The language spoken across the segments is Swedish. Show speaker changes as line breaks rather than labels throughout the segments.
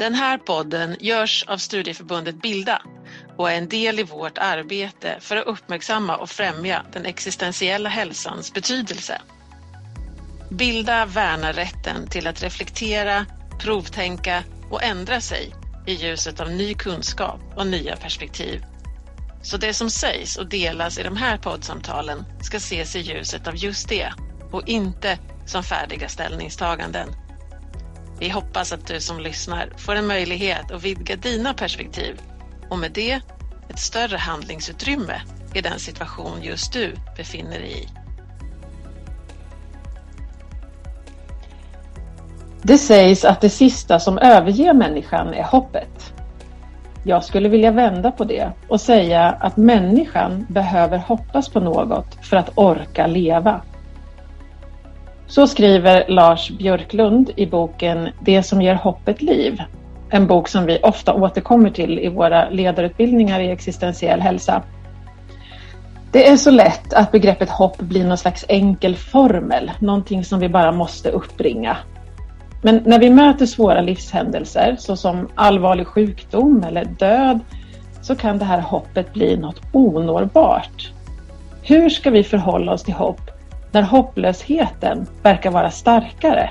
Den här podden görs av Studieförbundet Bilda och är en del i vårt arbete för att uppmärksamma och främja den existentiella hälsans betydelse. Bilda värnar rätten till att reflektera, provtänka och ändra sig i ljuset av ny kunskap och nya perspektiv. Så det som sägs och delas i de här poddsamtalen ska ses i ljuset av just det och inte som färdiga ställningstaganden. Vi hoppas att du som lyssnar får en möjlighet att vidga dina perspektiv och med det ett större handlingsutrymme i den situation just du befinner dig i.
Det sägs att det sista som överger människan är hoppet. Jag skulle vilja vända på det och säga att människan behöver hoppas på något för att orka leva. Så skriver Lars Björklund i boken Det som ger hoppet liv. En bok som vi ofta återkommer till i våra ledarutbildningar i existentiell hälsa. Det är så lätt att begreppet hopp blir någon slags enkel formel, någonting som vi bara måste uppbringa. Men när vi möter svåra livshändelser såsom allvarlig sjukdom eller död så kan det här hoppet bli något onåbart. Hur ska vi förhålla oss till hopp när hopplösheten verkar vara starkare?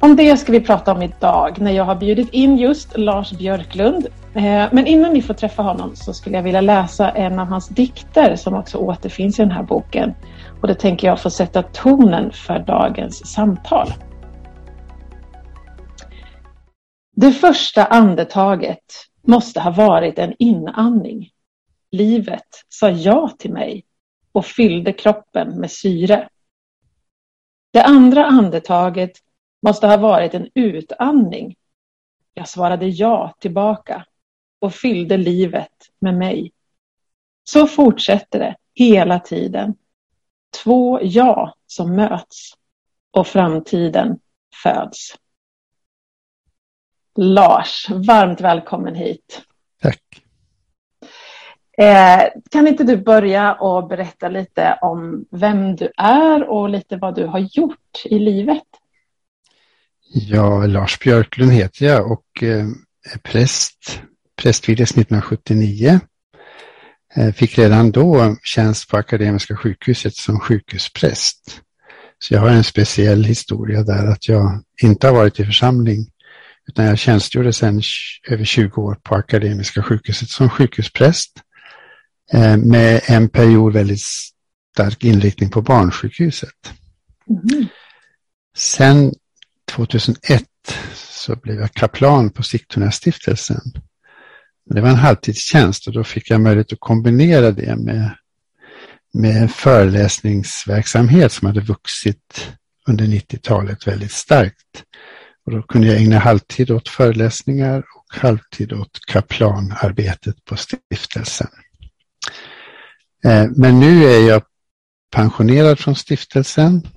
Om det ska vi prata om idag när jag har bjudit in just Lars Björklund. Eh, men innan ni får träffa honom så skulle jag vilja läsa en av hans dikter som också återfinns i den här boken. Och det tänker jag få sätta tonen för dagens samtal. Det första andetaget måste ha varit en inandning. Livet sa ja till mig och fyllde kroppen med syre. Det andra andetaget måste ha varit en utandning. Jag svarade ja tillbaka och fyllde livet med mig. Så fortsätter det hela tiden. Två ja som möts och framtiden föds. Lars, varmt välkommen hit.
Tack.
Eh, kan inte du börja och berätta lite om vem du är och lite vad du har gjort i livet?
Ja, Lars Björklund heter jag och eh, är präst. Prästvigdes 1979. Eh, fick redan då tjänst på Akademiska sjukhuset som sjukhuspräst. Så jag har en speciell historia där att jag inte har varit i församling utan jag tjänstgjorde sedan över 20 år på Akademiska sjukhuset som sjukhuspräst med en period väldigt stark inriktning på barnsjukhuset. Mm. Sen 2001 så blev jag kaplan på Sigtunastiftelsen. Det var en halvtidstjänst och då fick jag möjlighet att kombinera det med, med en föreläsningsverksamhet som hade vuxit under 90-talet väldigt starkt. Och då kunde jag ägna halvtid åt föreläsningar och halvtid åt kaplanarbetet på stiftelsen. Eh, men nu är jag pensionerad från stiftelsen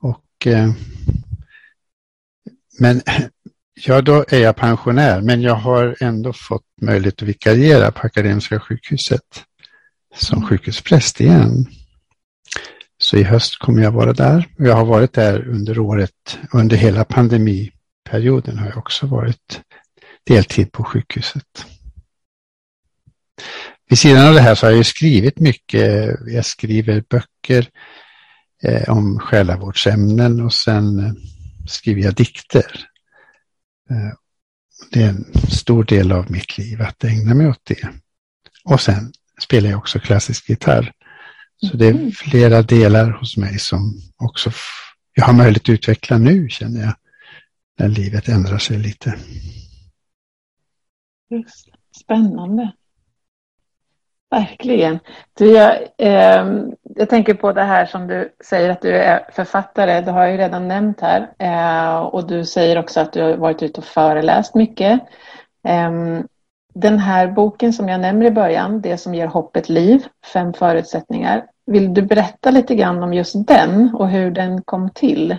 och eh, men ja, då är jag pensionär, men jag har ändå fått möjlighet att vikariera på Akademiska sjukhuset som mm. sjukhuspräst igen. Så i höst kommer jag vara där. Jag har varit där under året, under hela pandemiperioden har jag också varit deltid på sjukhuset. Vid sidan av det här så har jag skrivit mycket. Jag skriver böcker eh, om själavårdsämnen och sen eh, skriver jag dikter. Eh, det är en stor del av mitt liv att ägna mig åt det. Och sen spelar jag också klassisk gitarr. Så det är mm. flera delar hos mig som också jag har möjlighet att utveckla nu känner jag. När livet ändrar sig lite.
Just, spännande. Verkligen. Du, jag, eh, jag tänker på det här som du säger att du är författare. Det har jag ju redan nämnt här. Eh, och du säger också att du har varit ute och föreläst mycket. Eh, den här boken som jag nämner i början, Det som ger hoppet liv, fem förutsättningar. Vill du berätta lite grann om just den och hur den kom till?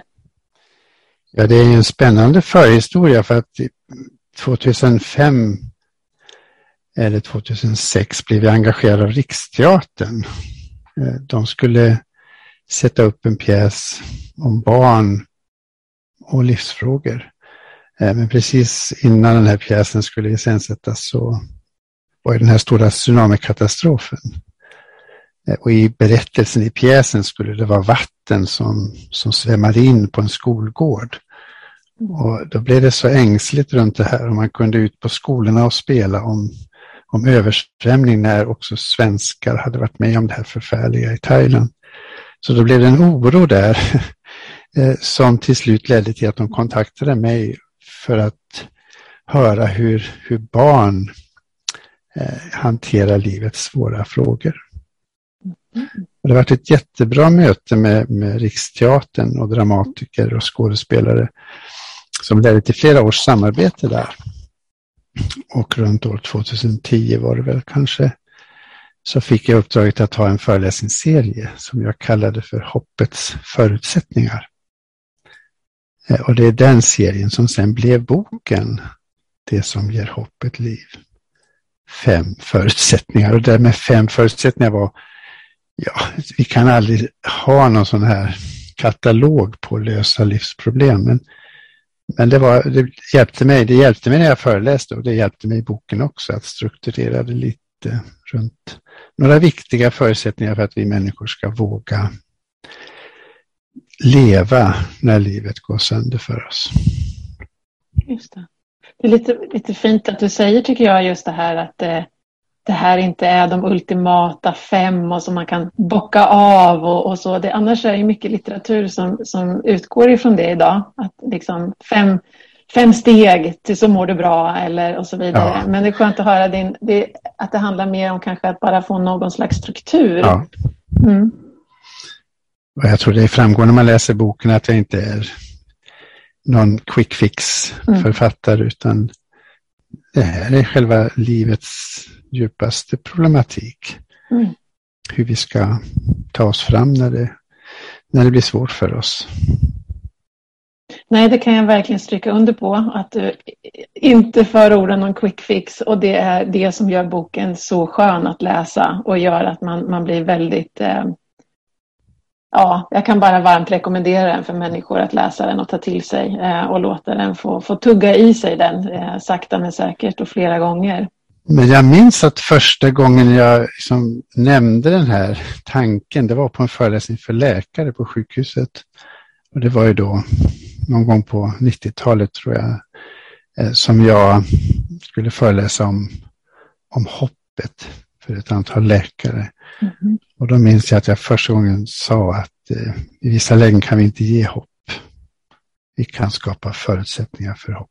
Ja, det är en spännande förhistoria för att 2005 eller 2006 blev jag engagerad av Riksteatern. Eh, de skulle sätta upp en pjäs om barn och livsfrågor. Eh, men precis innan den här pjäsen skulle iscensättas så var den här stora tsunamikatastrofen. Eh, och i berättelsen i pjäsen skulle det vara vatten som, som svämmade in på en skolgård. Och då blev det så ängsligt runt det här och man kunde ut på skolorna och spela om, om översvämning när också svenskar hade varit med om det här förfärliga i Thailand. Så då blev det en oro där eh, som till slut ledde till att de kontaktade mig för att höra hur, hur barn eh, hanterar livets svåra frågor. Det har varit ett jättebra möte med, med Riksteatern och dramatiker och skådespelare som ledde till flera års samarbete där. Och runt år 2010 var det väl kanske, så fick jag uppdraget att ha en föreläsningsserie som jag kallade för Hoppets förutsättningar. Eh, och det är den serien som sen blev boken Det som ger hopp ett liv. Fem förutsättningar och det med fem förutsättningar var ja, vi kan aldrig ha någon sån här katalog på att lösa livsproblem. Men, det, var, det, hjälpte mig, det hjälpte mig när jag föreläste och det hjälpte mig i boken också att strukturera det lite runt några viktiga förutsättningar för att vi människor ska våga leva när livet går sönder för oss.
Just det. det är lite, lite fint att du säger tycker jag just det här att eh, det här inte är de ultimata fem och som man kan bocka av och, och så. Det, annars är det mycket litteratur som, som utgår ifrån det idag. Att liksom fem, fem steg till så mår du bra eller och så vidare. Ja. Men det är skönt att höra din, det, att det handlar mer om kanske att bara få någon slags struktur. Ja. Mm.
Jag tror det framgår när man läser boken att jag inte är någon quick fix mm. författare mm. utan det här är själva livets djupaste problematik. Mm. Hur vi ska ta oss fram när det, när det blir svårt för oss.
Nej, det kan jag verkligen stryka under på. Att du inte förordar någon quick fix och det är det som gör boken så skön att läsa och gör att man, man blir väldigt eh, Ja, jag kan bara varmt rekommendera den för människor att läsa den och ta till sig eh, och låta den få, få tugga i sig den eh, sakta men säkert och flera gånger.
Men jag minns att första gången jag liksom nämnde den här tanken, det var på en föreläsning för läkare på sjukhuset. Och det var ju då någon gång på 90-talet tror jag, eh, som jag skulle föreläsa om, om hoppet för ett antal läkare. Mm. Och då minns jag att jag första gången sa att eh, i vissa lägen kan vi inte ge hopp. Vi kan skapa förutsättningar för hopp.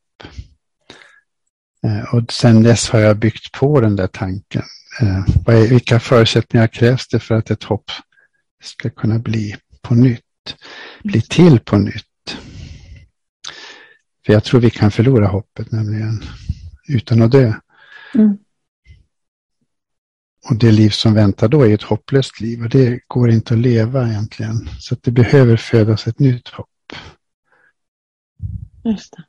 Eh, och sen dess har jag byggt på den där tanken. Eh, vilka förutsättningar krävs det för att ett hopp ska kunna bli på nytt? Bli till på nytt? För jag tror vi kan förlora hoppet nämligen utan att dö. Mm. Och det liv som väntar då är ett hopplöst liv och det går inte att leva egentligen. Så det behöver födas ett nytt hopp.
Just det.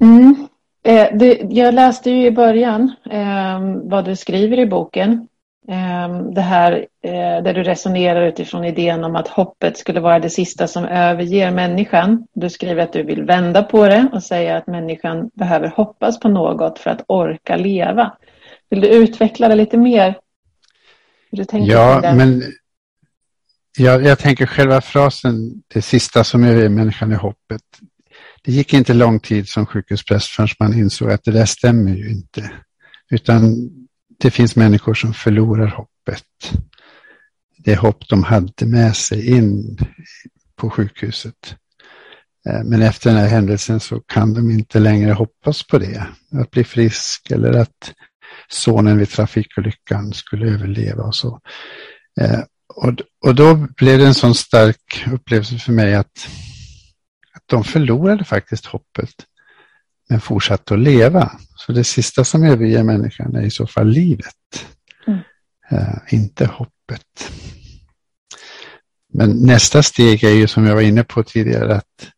Mm. Eh, det, jag läste ju i början eh, vad du skriver i boken. Eh, det här eh, där du resonerar utifrån idén om att hoppet skulle vara det sista som överger människan. Du skriver att du vill vända på det och säga att människan behöver hoppas på något för att orka leva. Vill du utveckla det lite mer?
du tänker ja, men jag, jag tänker själva frasen, det sista som överger människan är hoppet det gick inte lång tid som sjukhuspräst förrän man insåg att det där stämmer ju inte. Utan det finns människor som förlorar hoppet. Det hopp de hade med sig in på sjukhuset. Eh, men efter den här händelsen så kan de inte längre hoppas på det. Att bli frisk eller att sonen vid trafikolyckan skulle överleva och så. Eh, och, då blev det en sån stark upplevelse för mig att de förlorade faktiskt hoppet men fortsatte att leva. Så det sista som överger människan är i så fall livet, mm. uh, inte hoppet. Men nästa steg är ju som jag var inne på tidigare att,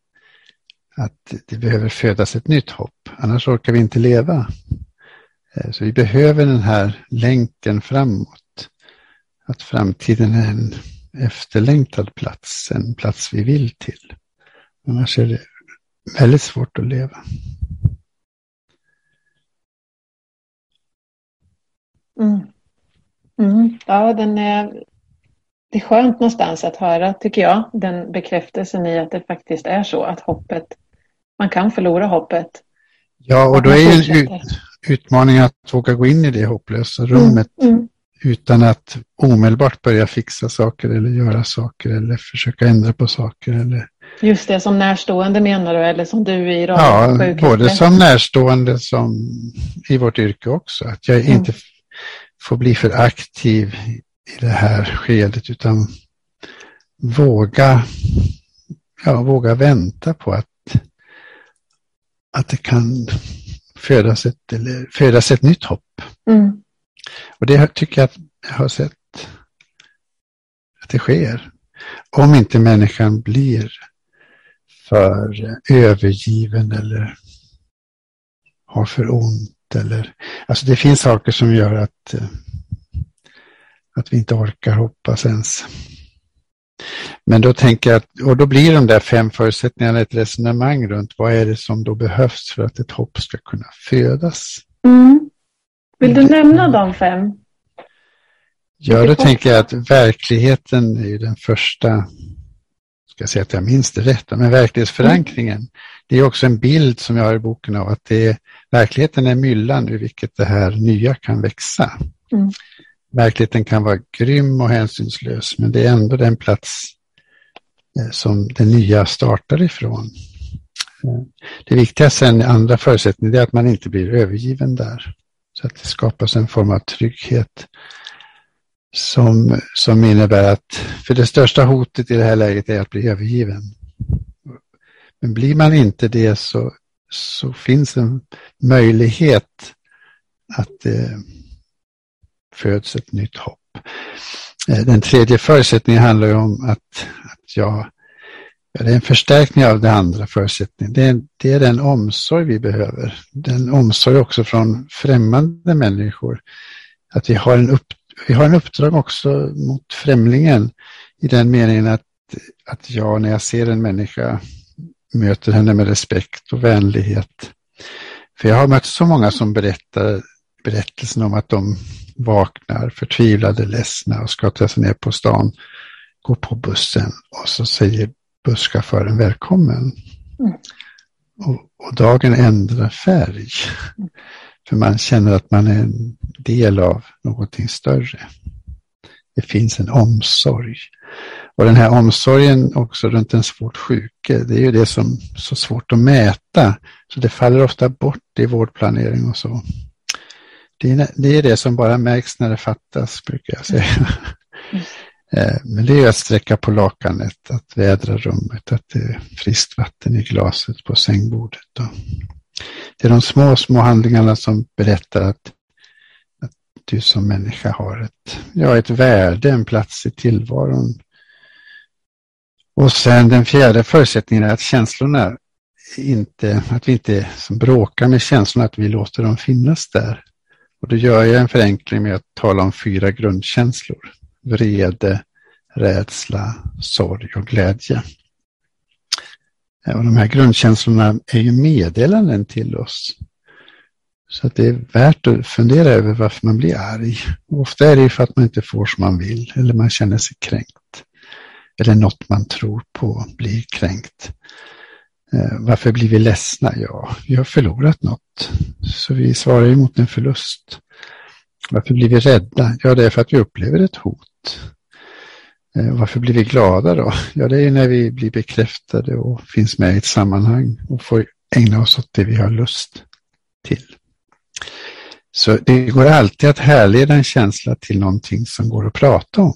att det behöver födas ett nytt hopp, annars orkar vi inte leva. Uh, så vi behöver den här länken framåt. Att framtiden är en efterlängtad plats, en plats vi vill till. Annars är det väldigt svårt att leva.
Mm. Mm. Ja, den är, det är skönt någonstans att höra, tycker jag, den bekräftelsen i att det faktiskt är så att hoppet, man kan förlora hoppet.
Ja, och då är ju en ut, utmaning att våga gå in i det hopplösa rummet mm. Mm. utan att omedelbart börja fixa saker eller göra saker eller försöka ändra på saker. Eller...
Just det, som närstående menar du, eller som du i
Ja, både som närstående som i vårt yrke också. Att jag mm. inte får bli för aktiv i det här skedet utan våga, ja, våga vänta på att, att det kan födas ett, eller födas ett nytt hopp. Mm. Och det tycker jag att jag har sett att det sker. Om inte människan blir för övergiven eller har för ont eller alltså det finns saker som gör att, eh, att vi inte orkar hoppas ens. Men då tänker jag att, och då blir de där fem förutsättningarna ett resonemang runt vad är det som då behövs för att ett hopp ska kunna födas.
Mm. Vill du nämna de fem?
Ja, då tänker jag att verkligheten är ju den första, ska säga att jag minns det rätt, men verklighetsförankringen, det är också en bild som jag har i boken av att det är, verkligheten är myllan ur vilket det här nya kan växa. Mm. Verkligheten kan vara grym och hänsynslös, men det är ändå den plats eh, som det nya startar ifrån. Eh, det viktiga sen, andra förutsättningen, är att man inte blir övergiven där. Så att det skapas en form av trygghet som, som innebär att, för det största hotet i det här läget är att bli övergiven. Men blir man inte det så, så finns en möjlighet att det föds ett nytt hopp. Eh, den tredje förutsättningen handlar om att, att jag Ja, det är en förstärkning av den andra förutsättningen. Det är, det är den omsorg vi behöver. Den omsorg också från främmande människor. Att vi har en, upp, vi har en uppdrag också mot främlingen i den meningen att, att jag när jag ser en människa möter henne med respekt och vänlighet. För jag har mött så många som berättar berättelsen om att de vaknar förtvivlade, ledsna och ska ta sig ner på stan, gå på bussen och så säger busschauffören välkommen. Mm. Och, och, dagen ändrar färg. Mm. För man känner att man är en del av någonting större. Det finns en omsorg. Och den här omsorgen också runt en svårt sjuke, det är ju det som är så svårt att mäta. Så det faller ofta bort i vårdplanering och så. Det är, det är det som bara märks när det fattas, brukar jag säga. Mm. Eh, men det är att sträcka på lakanet, att vädra rummet, att det är friskt vatten i glaset på sängbordet. Det är de små, små handlingarna som berättar att, att du som människa har ett, ja, ett värde, en plats i tillvaron. Och sen den fjärde förutsättningen är att känslorna inte, att vi inte som bråkar med känslorna, att vi låter dem finnas där. Och då gör jag en förenkling med att tala om fyra grundkänslor vrede, rädsla, sorg och glädje. Eh, och de här grundkänslorna är ju meddelanden till oss. Så att det är värt att fundera över varför man blir arg. Ofta är det ju för att man inte får som man vill eller man känner sig kränkt. Eller något man tror på blir kränkt. Eh, varför blir vi ledsna? Ja, vi har förlorat något. Så vi svarar ju mot en förlust. Varför blir vi rädda? Ja, det är för att vi upplever ett hot. Eh, varför blir vi glada då? Ja, det är när vi blir bekräftade och finns med i ett sammanhang och får ägna oss åt det vi har lust till. Så det går alltid att härleda en känsla till någonting som går att prata om.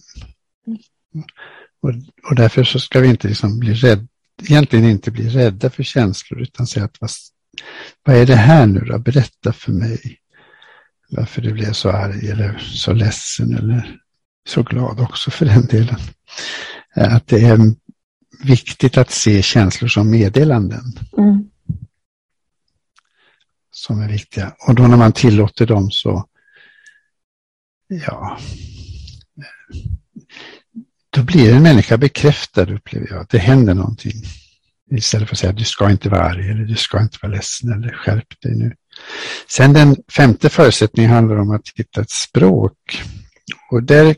Och, och därför så ska vi inte liksom bli rädd, egentligen inte bli rädda för känslor utan säga att vad, vad är det här nu då? Berätta för mig varför du blev så arg eller så ledsen eller så glad också för den delen. Eh, att det är viktigt att se känslor som meddelanden. Mm. Som är viktiga. Och då när man tillåter dem så, ja, då blir en människa bekräftad upplever jag. Det händer någonting. Istället för att säga du ska inte vara arg eller du ska inte vara ledsen eller skärp dig nu. Sen den femte förutsättningen handlar om att hitta ett språk. Och där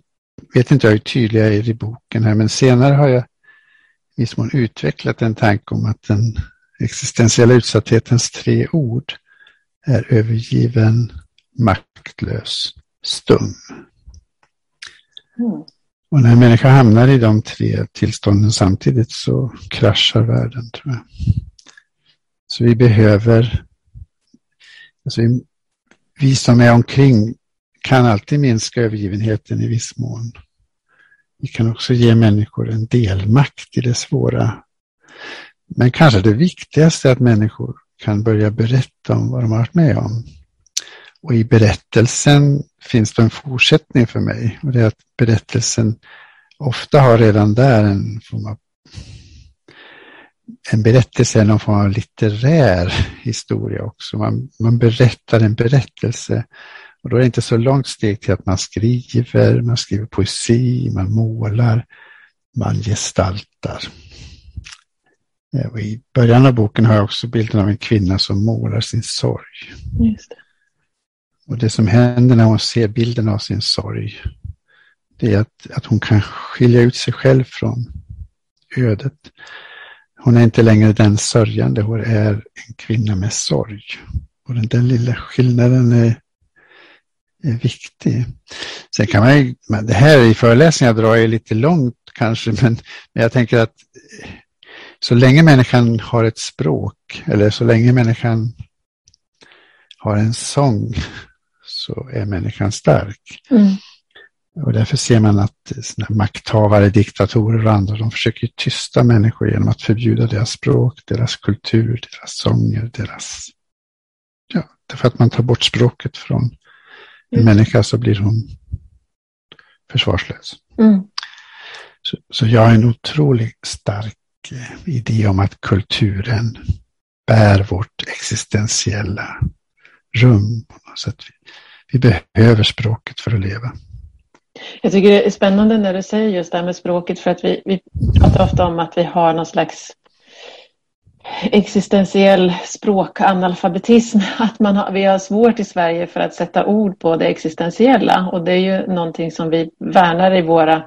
vet inte hur tydlig jag är i boken här, men senare har jag i viss mån utvecklat en tanke om att den existentiella utsatthetens tre ord är övergiven, maktlös, stum. Mm. Och när en människa hamnar i de tre tillstånden samtidigt så kraschar världen, tror jag. Så vi behöver, alltså vi, vi som är omkring kan alltid minska övergivenheten i viss mån. Vi kan också ge människor en delmakt i det svåra. Men kanske det viktigaste är att människor kan börja berätta om vad de har varit med om. Och i berättelsen finns det en fortsättning för mig. Och det är att berättelsen ofta har redan där en form av en berättelse är någon form av litterär historia också. Man, man berättar en berättelse och då är det inte så långt steg till att man skriver, man skriver poesi, man målar, man gestaltar. Och I början av boken har jag också bilden av en kvinna som målar sin sorg. Just det. Och det som händer när hon ser bilden av sin sorg, det är att, att hon kan skilja ut sig själv från ödet. Hon är inte längre den sörjande, hon är en kvinna med sorg. Och den där lilla skillnaden är, är viktig. Sen kan man ju, det här i föreläsningar drar jag lite långt kanske, men, men jag tänker att så länge människan har ett språk, eller så länge människan har en sång, så är människan stark. Mm. Och därför ser man att makthavare, diktatorer och andra, de försöker tysta människor genom att förbjuda deras språk, deras kultur, deras sånger, deras... Ja, därför att man tar bort språket från mm. människa så blir hon försvarslös. Mm. Så, så jag har en otroligt stark eh, idé om att kulturen bär vårt existentiella rum. Så att vi, vi behöver språket för att leva.
Jag tycker det är spännande när du säger just det här med språket för att vi, vi pratar ofta om att vi har någon slags existentiell språkanalfabetism. Att man har, vi har svårt i Sverige för att sätta ord på det existentiella och det är ju någonting som vi värnar i våra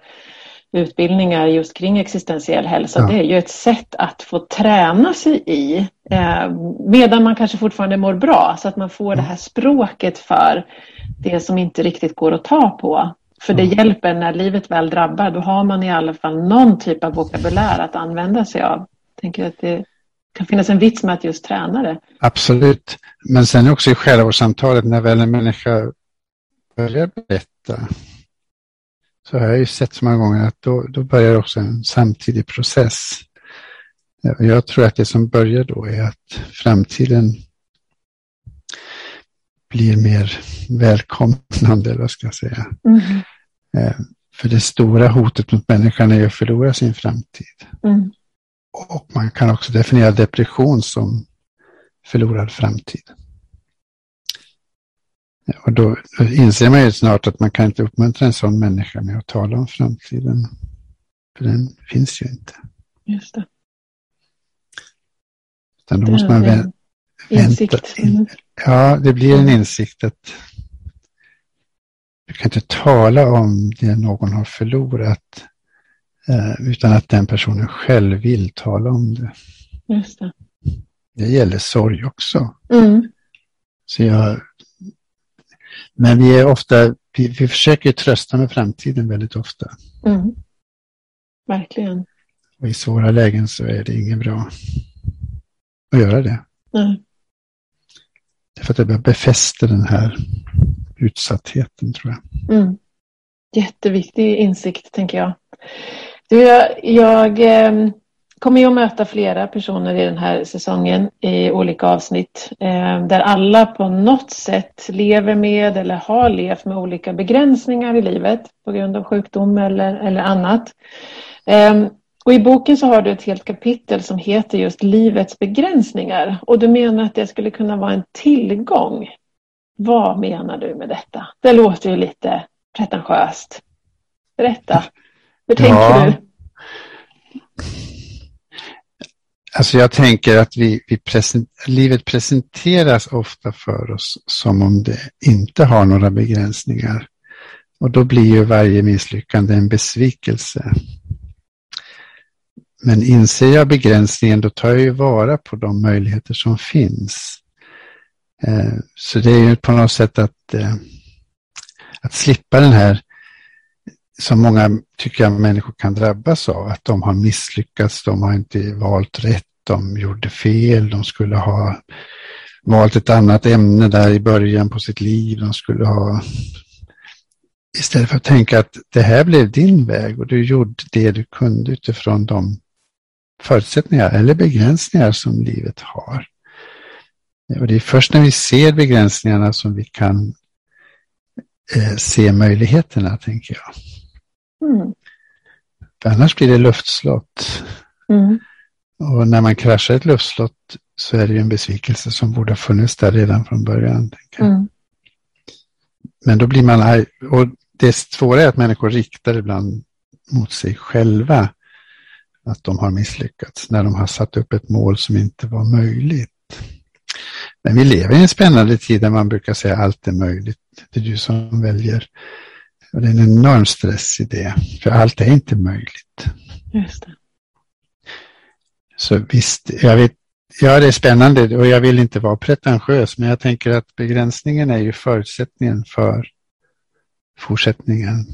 utbildningar just kring existentiell hälsa. Ja. Det är ju ett sätt att få träna sig i eh, medan man kanske fortfarande mår bra så att man får det här språket för det som inte riktigt går att ta på. För det hjälper när livet väl drabbar, då har man i alla fall någon typ av vokabulär att använda sig av. Tänker att det kan finnas en vits med att just träna det.
Absolut, men sen också i själavårdssamtalet när väl en människa börjar berätta så har jag ju sett så många gånger att då, då börjar också en samtidig process. Jag tror att det som börjar då är att framtiden blir mer välkomnande, eller vad ska jag säga. Mm. För det stora hotet mot människan är att förlora sin framtid. Mm. Och man kan också definiera depression som förlorad framtid. Och då inser man ju snart att man kan inte uppmuntra en sån människa med att tala om framtiden. För den finns ju inte.
Just det.
Utan då måste man vä vänta. Mm. Ja, det blir en insikt att du kan inte tala om det någon har förlorat utan att den personen själv vill tala om det.
Just det.
Det gäller sorg också. Mm. Så jag, men vi är ofta, vi, vi försöker trösta med framtiden väldigt ofta.
Mm. Verkligen.
Och i svåra lägen så är det inget bra att göra det. Mm. Därför att det befäster den här utsattheten tror jag.
Mm. Jätteviktig insikt tänker jag. Du, jag, jag eh, kommer ju att möta flera personer i den här säsongen i olika avsnitt eh, där alla på något sätt lever med eller har levt med olika begränsningar i livet på grund av sjukdom eller, eller annat. Eh, och I boken så har du ett helt kapitel som heter just livets begränsningar och du menar att det skulle kunna vara en tillgång. Vad menar du med detta? Det låter ju lite pretentiöst. Berätta, hur tänker ja. du?
Alltså jag tänker att vi, vi present, livet presenteras ofta för oss som om det inte har några begränsningar. Och då blir ju varje misslyckande en besvikelse. Men inser jag begränsningen då tar jag ju vara på de möjligheter som finns. Eh, så det är ju på något sätt att, eh, att slippa den här som många tycker jag människor kan drabbas av, att de har misslyckats, de har inte valt rätt, de gjorde fel, de skulle ha valt ett annat ämne där i början på sitt liv, de skulle ha Istället för att tänka att det här blev din väg och du gjorde det du kunde utifrån de förutsättningar eller begränsningar som livet har. Och det är först när vi ser begränsningarna som vi kan eh, se möjligheterna, tänker jag. Mm. Annars blir det luftslott. Mm. Och när man kraschar ett luftslott så är det ju en besvikelse som borde ha funnits där redan från början. Mm. Men då blir man arg. Och det svåra är att människor riktar ibland mot sig själva att de har misslyckats när de har satt upp ett mål som inte var möjligt. Men vi lever i en spännande tid där man brukar säga allt är möjligt. Det är du som väljer. Och det är en enorm stress i det, för allt är inte möjligt. Just det. Så visst, jag vet, ja det är spännande och jag vill inte vara pretentiös, men jag tänker att begränsningen är ju förutsättningen för fortsättningen.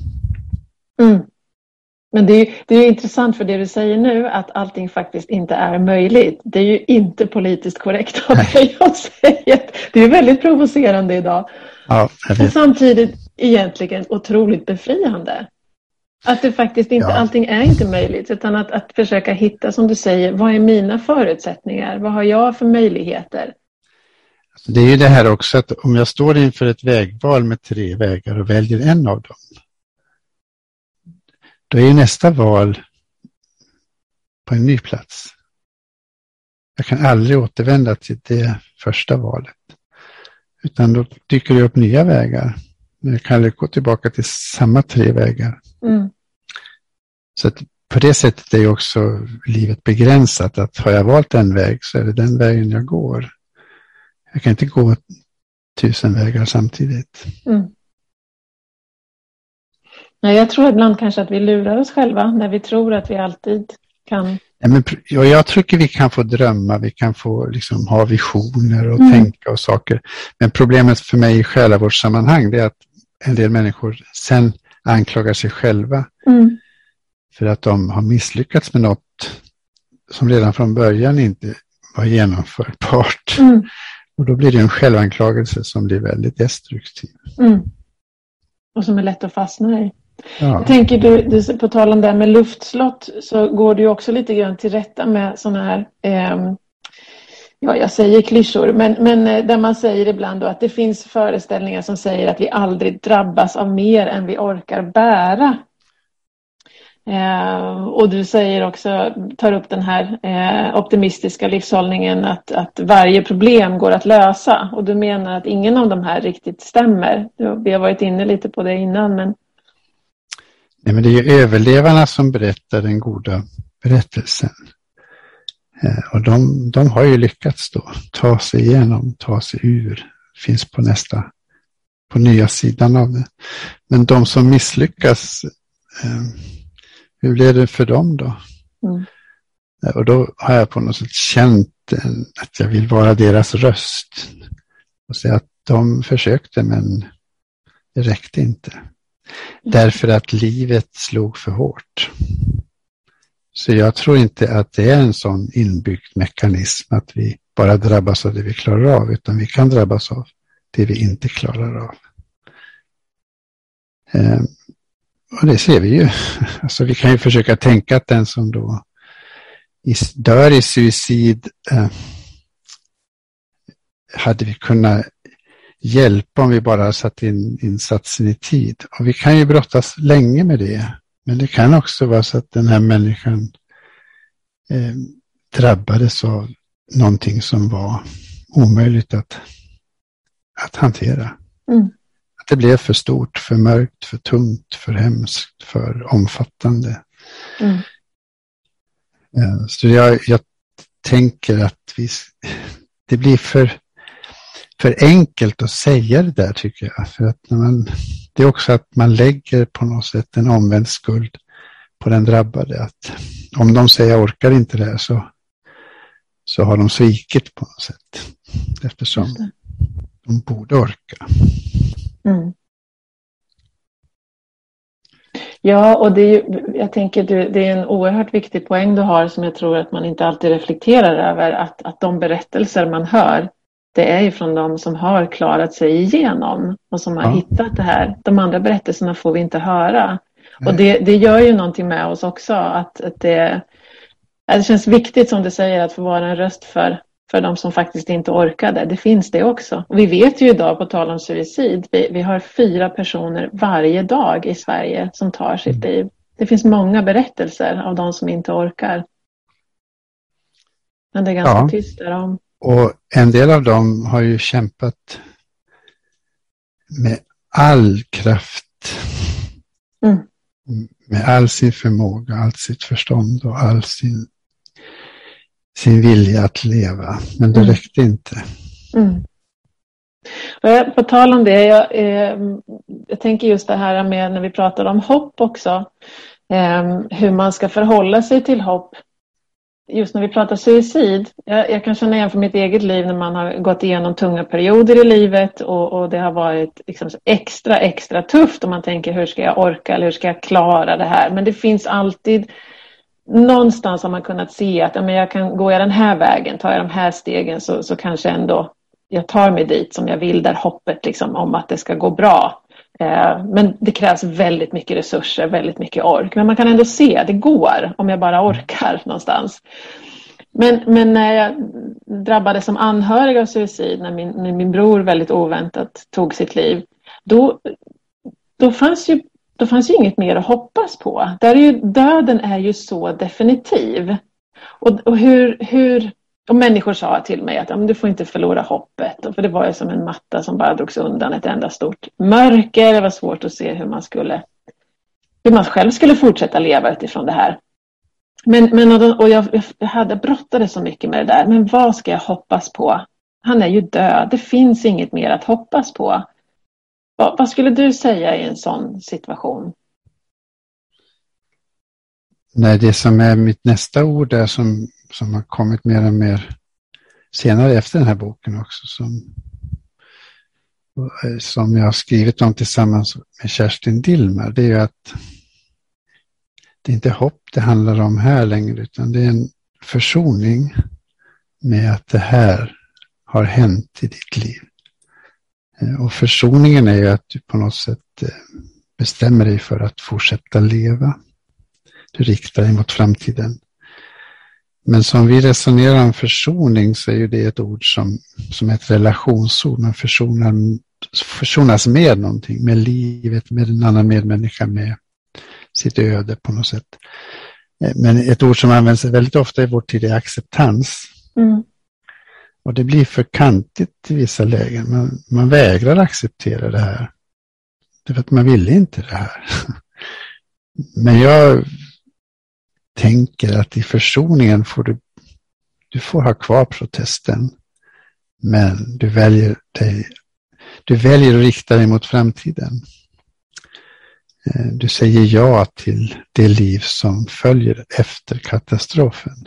Mm. Men det är, det är intressant för det du säger nu, att allting faktiskt inte är möjligt. Det är ju inte politiskt korrekt av dig att säga. Det är väldigt provocerande idag. Ja, Men samtidigt egentligen otroligt befriande. Att det faktiskt inte, ja. allting är inte möjligt, utan att, att försöka hitta, som du säger, vad är mina förutsättningar? Vad har jag för möjligheter?
Alltså, det är ju det här också att om jag står inför ett vägval med tre vägar och väljer en av dem, då är nästa val på en ny plats. Jag kan aldrig återvända till det första valet. Utan då dyker det upp nya vägar. Men jag kan aldrig gå tillbaka till samma tre vägar. Mm. Så att på det sättet är också livet begränsat. Att har jag valt en väg så är det den vägen jag går. Jag kan inte gå tusen vägar samtidigt. Mm.
Nej, jag tror ibland kanske att vi lurar oss själva när vi tror att vi alltid kan.
Men, jag tycker vi kan få drömma, vi kan få liksom, ha visioner och mm. tänka och saker. Men problemet för mig i själavårdssammanhang är att en del människor sen anklagar sig själva mm. för att de har misslyckats med något som redan från början inte var genomförbart. Mm. Och då blir det en självanklagelse som blir väldigt destruktiv. Mm.
Och som är lätt att fastna i. Ja. Jag tänker du, du, på tal om det här med luftslott så går du också lite grann till rätta med sådana här eh, Ja, jag säger klyschor, men, men eh, där man säger ibland då att det finns föreställningar som säger att vi aldrig drabbas av mer än vi orkar bära. Eh, och du säger också, tar upp den här eh, optimistiska livshållningen att, att varje problem går att lösa. Och du menar att ingen av de här riktigt stämmer. Vi har varit inne lite på det innan, men
Nej, men det är ju överlevarna som berättar den goda berättelsen. Eh, och de, de har ju lyckats då ta sig igenom, ta sig ur, finns på nästa, på nya sidan av det. Men de som misslyckas, eh, hur blir det för dem då? Mm. Eh, och då har jag på något sätt känt att jag vill vara deras röst och säga att de försökte men det räckte inte. Därför att livet slog för hårt. Så jag tror inte att det är en sån inbyggd mekanism att vi bara drabbas av det vi klarar av, utan vi kan drabbas av det vi inte klarar av. Ehm, och det ser vi ju. Alltså vi kan ju försöka tänka att den som då dör i suicid eh, hade vi kunnat hjälpa om vi bara satt in insatsen i tid. Och vi kan ju brottas länge med det. Men det kan också vara så att den här människan eh, drabbades av någonting som var omöjligt att, att hantera. Mm. Att det blev för stort, för mörkt, för tungt, för hemskt, för omfattande. Mm. Eh, så jag, jag tänker att vi, det blir för, för enkelt att säga det där tycker jag. För att man, det är också att man lägger på något sätt en omvänd skuld på den drabbade. Att om de säger jag orkar inte det här så, så har de svikit på något sätt. Eftersom de borde orka. Mm.
Ja, och det är ju, jag tänker det är en oerhört viktig poäng du har som jag tror att man inte alltid reflekterar över. Att, att de berättelser man hör, det är ju från de som har klarat sig igenom och som har ja. hittat det här. De andra berättelserna får vi inte höra. Nej. Och det, det gör ju någonting med oss också. Att, att det, det känns viktigt som du säger att få vara en röst för för de som faktiskt inte orkade. Det finns det också. Och vi vet ju idag, på tal om suicid, vi, vi har fyra personer varje dag i Sverige som tar sitt mm. liv. Det finns många berättelser av de som inte orkar. Men det är ganska ja. tyst därom.
Och en del av dem har ju kämpat med all kraft. Mm. Med all sin förmåga, allt sitt förstånd och all sin sin vilja att leva. Men det mm. räckte inte. Mm.
På tal om det, jag, eh, jag tänker just det här med när vi pratar om hopp också. Eh, hur man ska förhålla sig till hopp. Just när vi pratar suicid. Jag, jag, kan känna igen från mitt eget liv när man har gått igenom tunga perioder i livet och, och det har varit liksom extra, extra tufft och man tänker hur ska jag orka eller hur ska jag klara det här. Men det finns alltid någonstans har man kunnat se att ja, men jag kan gå jag den här vägen, tar jag de här stegen så, så kanske ändå jag tar mig dit som jag vill, där hoppet liksom om att det ska gå bra. Eh, men det krävs väldigt mycket resurser, väldigt mycket ork. Men man kan ändå se, det går om jag bara orkar någonstans. Men, men när jag drabbades som anhörig av suicid, när min, när min bror väldigt oväntat tog sitt liv, då, då fanns ju då fanns ju inget mer att hoppas på. Där är ju, döden är ju så definitiv. Och, och hur, hur, och människor sa till mig att ja, men du får inte förlora hoppet. Och för det var ju som en matta som bara drogs undan, ett enda stort mörker. Det var svårt att se hur man skulle hur man själv skulle fortsätta leva utifrån det här. Men, men och jag, jag hade brottades så mycket med det där. Men vad ska jag hoppas på? Han är ju död. Det finns inget mer att hoppas på. Vad, vad skulle du säga i en sån situation?
Nej, det som är mitt nästa ord är som, som har kommit mer och mer senare efter den här boken också. Som, eh, som jag har skrivit om tillsammans med Kerstin Dillmer. Det är ju att det är inte hopp det handlar om här längre utan det är en försoning med att det här har hänt i ditt liv. Eh, och försoningen är ju att du på något sätt eh, bestämmer dig för att fortsätta leva. Du riktar dig mot framtiden. Men som vi resonerar om försoning så är ju det ett ord som, som ett relationsord. Man försonar, försonas med någonting, med livet, med en annan medmänniska, med sitt öde på något sätt. Eh, men ett ord som används väldigt ofta i vår tid är acceptans. Mm. Och det blir för kantigt i vissa lägen. Man, man vägrar acceptera det här. Därför att man vill inte det här. Men jag tänker att i försoningen får du, du får ha kvar protesten. Men du väljer, dig, du väljer att rikta dig mot framtiden. Eh, du säger ja till det liv som följer efter katastrofen.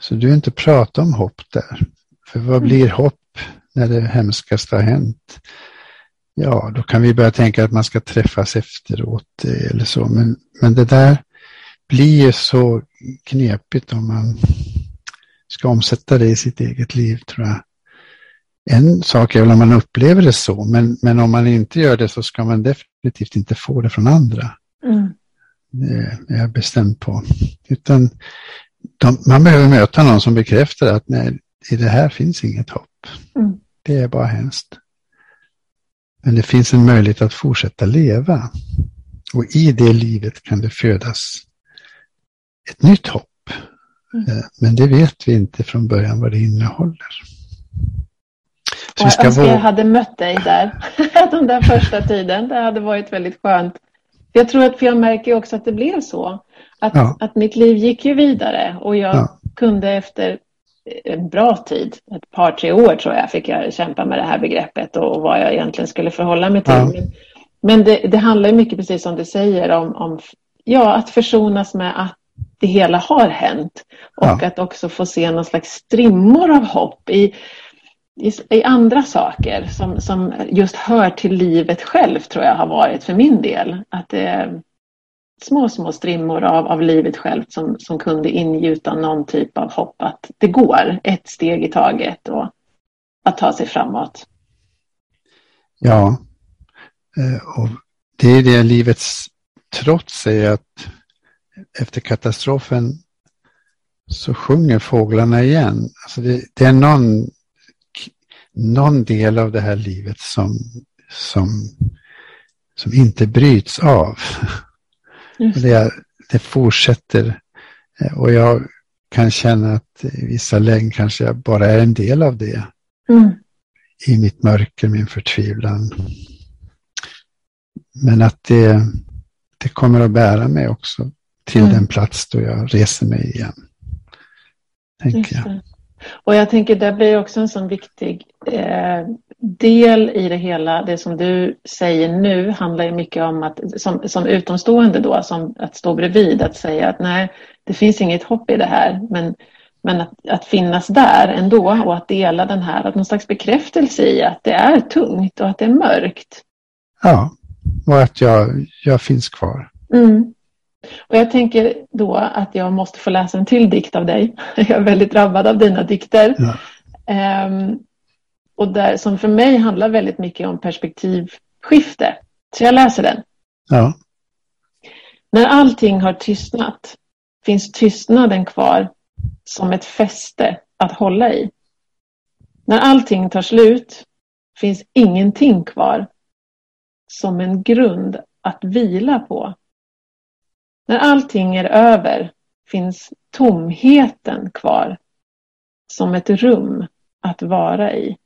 Så du inte prata om hopp där. För vad mm. blir hopp när det hemskaste har hänt? Ja, då kan vi börja tänka att man ska träffas efteråt eller så. Men, men det där blir så knepigt om man ska omsätta det i sitt eget liv tror jag. En sak är väl om man upplever det så, men, men om man inte gör det så ska man definitivt inte få det från andra. Mm. Det är jag bestämd på. Utan de, man behöver möta någon som bekräftar att nej, i det här finns inget hopp. Mm. Det är bara hemskt. Men det finns en möjlighet att fortsätta leva. Och i det livet kan det födas ett nytt hopp. Mm. Eh, men det vet vi inte från början vad det innehåller.
Så jag önskar jag hade mött dig där, den där första tiden. Det hade varit väldigt skönt. Jag tror att, för jag märker också att det blev så. Att, ja. att mitt liv gick ju vidare och jag ja. kunde efter en bra tid. Ett par, tre år tror jag fick jag kämpa med det här begreppet och vad jag egentligen skulle förhålla mig till. Ja. Men, men det, det, handlar mycket, precis som du säger, om, om ja, att försonas med att det hela har hänt. Och ja. att också få se någon slags strimmor av hopp i, i, i, andra saker som, som just hör till livet själv, tror jag har varit för min del. Att det är små, små strimmor av, av livet självt som, som kunde ingjuta någon typ av hopp att det går ett steg i taget och att ta sig framåt.
Ja, eh, och det är det livets trots är att efter katastrofen så sjunger fåglarna igen. Alltså det, det, är någon, någon del av det här livet som, som, som inte bryts av. Det, det fortsätter och jag kan känna att i vissa lägen kanske jag bara är en del av det. Mm. I mitt mörker, min förtvivlan. Men att det, det kommer att bära mig också till mm. den plats då jag reser mig igen. Tänker jag.
Och jag tänker det blir också en sån viktig eh, del i det hela. Det som du säger nu handlar ju mycket om att som, som utomstående då, som att stå bredvid, att säga att nej, det finns inget hopp i det här. Men, men att, att finnas där ändå och att dela den här, att någon slags bekräftelse i att det är tungt och att det är mörkt.
Ja, och att jag, jag finns kvar.
Mm. Och jag tänker då att jag måste få läsa en till dikt av dig. Jag är väldigt drabbad av dina dikter. Ja. Um, och där, som för mig handlar väldigt mycket om perspektivskifte. Så jag läser den.
Ja.
När allting har tystnat finns tystnaden kvar som ett fäste att hålla i. När allting tar slut finns ingenting kvar som en grund att vila på. När allting är över finns tomheten kvar som ett rum att vara i.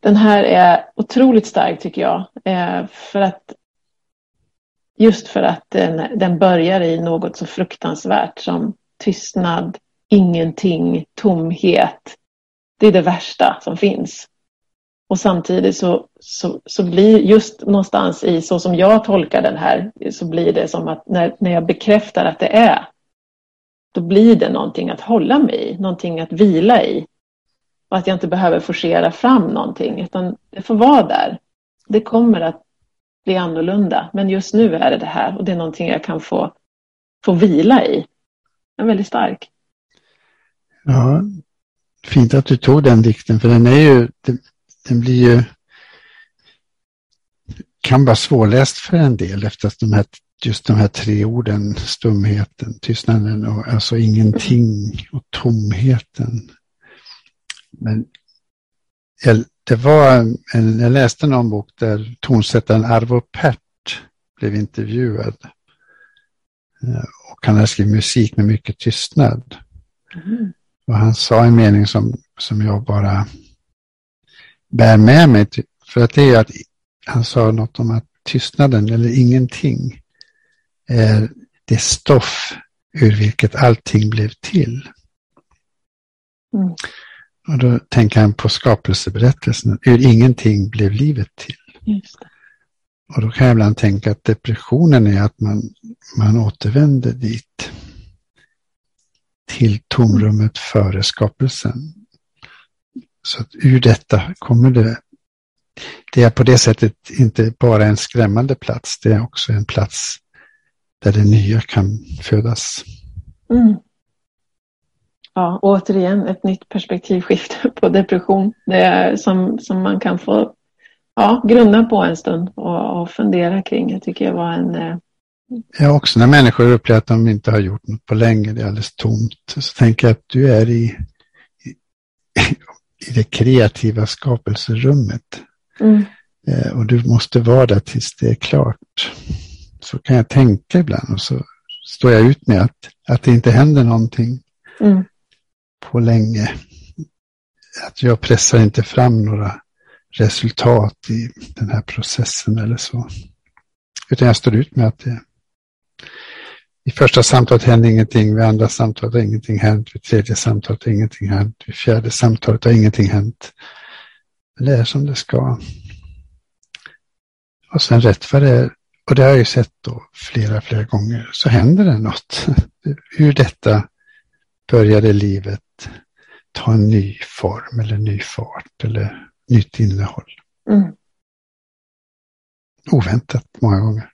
Den här är otroligt stark tycker jag. Eh, för att Just för att den, den börjar i något så fruktansvärt som tystnad, ingenting, tomhet. Det är det värsta som finns. Och samtidigt så, så, så blir just någonstans i så som jag tolkar den här så blir det som att när, när jag bekräftar att det är då blir det någonting att hålla mig i, någonting att vila i. Och att jag inte behöver forcera fram någonting utan det får vara där. Det kommer att bli annorlunda men just nu är det det här och det är någonting jag kan få, få vila i. Den är väldigt stark.
Ja, fint att du tog den dikten för den är ju, den blir ju kan vara svårläst för en del efter de här, just de här tre orden, stumheten, tystnaden och alltså ingenting och tomheten. Men jag, det var en, jag läste någon bok där tonsättaren Arvo Pärt blev intervjuad. Eh, och han hade skrivit musik med mycket tystnad. Mm. Och han sa en mening som, som jag bara bär med mig. För att det är att han sa något om att tystnaden eller ingenting är det stoff ur vilket allting blev till. Mm. Och då tänker han på skapelseberättelsen. Ur ingenting blev livet till. Och då kan jag ibland tänka att depressionen är att man, man återvänder dit. Till tomrummet före skapelsen. Så att ur detta kommer det. Det är på det sättet inte bara en skrämmande plats, det är också en plats där det nya kan födas. Mm.
Ja, återigen ett nytt perspektivskifte på depression det är som, som man kan få ja, grunna på en stund och, och fundera kring. Jag tycker jag var en eh...
Ja, också när människor upplever att de inte har gjort något på länge, det är alldeles tomt, så tänker jag att du är i, i i det kreativa skapelserummet. Mm. Eh, och du måste vara där tills det är klart. Så kan jag tänka ibland och så står jag ut med att, att det inte händer någonting mm. på länge. Att jag pressar inte fram några resultat i den här processen eller så. Utan jag står ut med att det, det första samtalet hände ingenting, vid andra samtalet har ingenting hänt, vid tredje samtalet har ingenting hänt, vid fjärde samtalet har ingenting hänt. Det är som det ska. Och sen rätt vad det är, och det har jag ju sett då flera, flera gånger, så händer det något. Ur detta började livet ta en ny form eller ny fart eller nytt innehåll. Mm. Oväntat många gånger.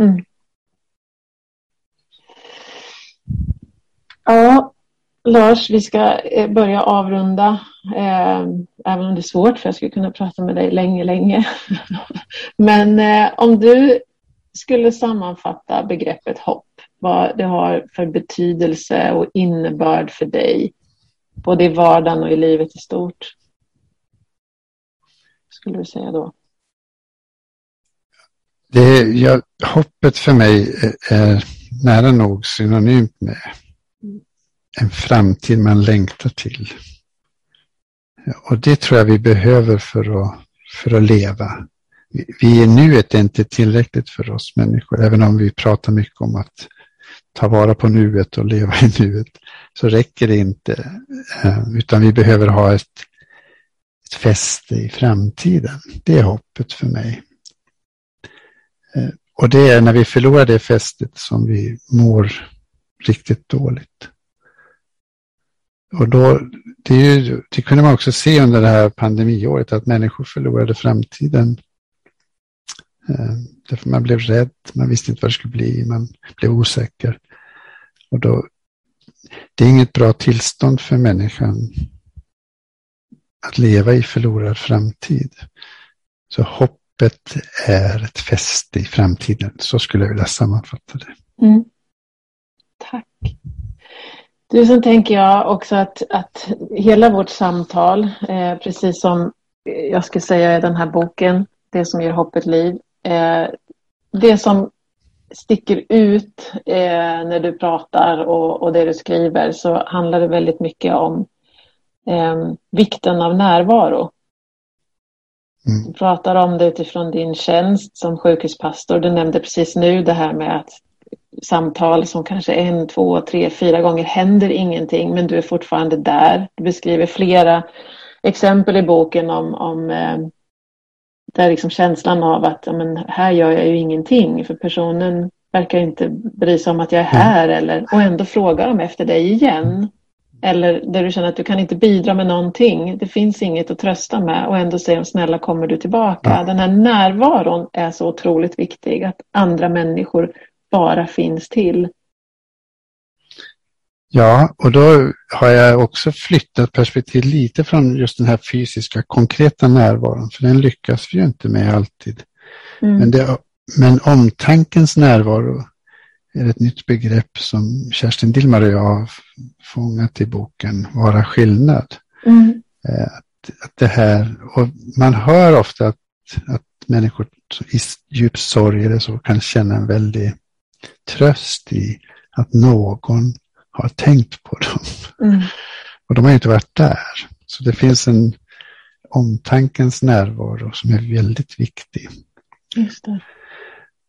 Mm.
Ja, Lars, vi ska eh, börja avrunda. Eh, även om det är svårt, för jag skulle kunna prata med dig länge, länge. Men eh, om du skulle sammanfatta begreppet hopp, vad det har för betydelse och innebörd för dig, både i vardagen och i livet i stort. Skulle du säga då?
Det, ja, hoppet för mig är nära nog synonymt med en framtid man längtar till. Och det tror jag vi behöver för att, för att leva. Vi i nuet är inte tillräckligt för oss människor, även om vi pratar mycket om att ta vara på nuet och leva i nuet, så räcker det inte. Eh, utan vi behöver ha ett, ett fäste i framtiden. Det är hoppet för mig. Eh, och det är när vi förlorar det fästet som vi mår riktigt dåligt. Och då, det, ju, det, kunde man också se under det här pandemiåret, att människor förlorade framtiden. Eh, därför man blev rädd, man visste inte vad det skulle bli, man blev osäker. Och då, det är inget bra tillstånd för människan att leva i förlorad framtid. Så hoppet är ett fäste i framtiden. Så skulle jag vilja sammanfatta det. Mm.
Tack. Du, sen tänker jag också att, att hela vårt samtal, eh, precis som jag ska säga i den här boken, Det som ger hoppet liv, eh, det som sticker ut eh, när du pratar och, och det du skriver så handlar det väldigt mycket om eh, vikten av närvaro. Mm. Du pratar om det utifrån din tjänst som sjukhuspastor. Du nämnde precis nu det här med att samtal som kanske en, två, tre, fyra gånger händer ingenting men du är fortfarande där. Du beskriver flera exempel i boken om, om eh, där liksom känslan av att men, här gör jag ju ingenting för personen verkar inte bry sig om att jag är här mm. eller, och ändå frågar de efter dig igen. Eller där du känner att du kan inte bidra med någonting. Det finns inget att trösta med och ändå säger de snälla kommer du tillbaka. Ja. Den här närvaron är så otroligt viktig. Att andra människor bara finns till.
Ja, och då har jag också flyttat perspektiv lite från just den här fysiska konkreta närvaron, för den lyckas vi ju inte med alltid. Mm. Men, det, men omtankens närvaro är ett nytt begrepp som Kerstin Dillmar och jag har fångat i boken Vara skillnad. Mm. Eh, att, att det här, och man hör ofta att, att människor i djup sorg eller så kan känna en väldig tröst i att någon har tänkt på dem. Mm. Och de har inte varit där. Så det finns en omtankens närvaro som är väldigt viktig. Just det.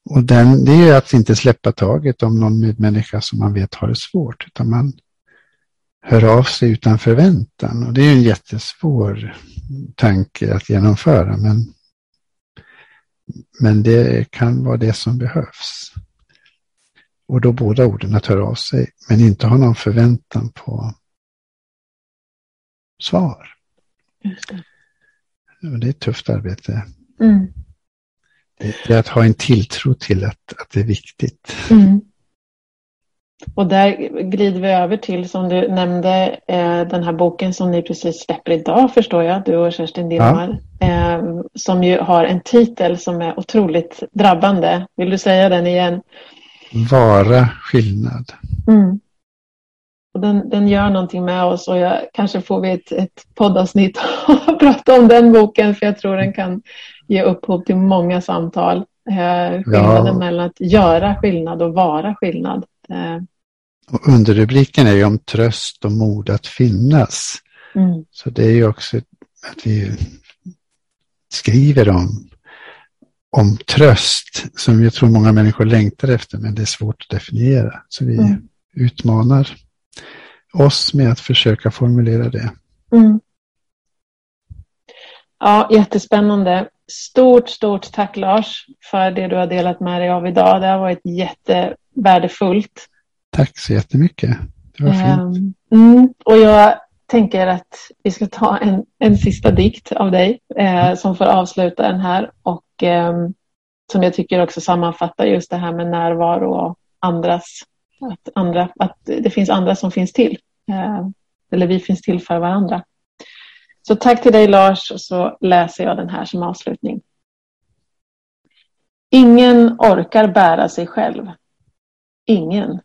Och den, det är att inte släppa taget om någon medmänniska som man vet har det svårt, utan man hör av sig utan förväntan. Och det är en jättesvår tanke att genomföra, men, men det kan vara det som behövs. Och då båda orden att höra av sig, men inte ha någon förväntan på svar. Det. det är ett tufft arbete. Mm. Det är att ha en tilltro till att, att det är viktigt. Mm.
Och där glider vi över till, som du nämnde, eh, den här boken som ni precis släpper idag, förstår jag, du och Kerstin Dilmar, ja. eh, som ju har en titel som är otroligt drabbande. Vill du säga den igen?
Vara skillnad. Mm.
Och den, den gör någonting med oss och jag, kanske får vi ett, ett poddavsnitt att prata om den boken för jag tror den kan ge upphov till många samtal. Eh, skillnaden ja. mellan att göra skillnad och vara skillnad. Eh.
Och underrubriken är ju om tröst och mod att finnas. Mm. Så det är ju också att vi skriver om om tröst som jag tror många människor längtar efter men det är svårt att definiera. Så vi mm. utmanar oss med att försöka formulera det. Mm.
Ja, jättespännande. Stort, stort tack Lars för det du har delat med dig av idag. Det har varit jättevärdefullt.
Tack så jättemycket. Det var fint.
Um, och jag tänker att vi ska ta en, en sista dikt av dig eh, som får avsluta den här och eh, som jag tycker också sammanfattar just det här med närvaro och andras, att, andra, att det finns andra som finns till. Eh, eller vi finns till för varandra. Så tack till dig Lars och så läser jag den här som avslutning. Ingen orkar bära sig själv. Ingen.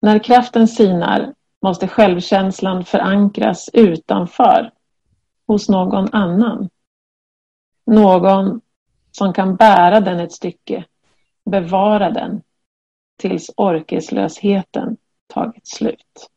När kraften sinar måste självkänslan förankras utanför, hos någon annan. Någon som kan bära den ett stycke, bevara den tills orkeslösheten tagit slut.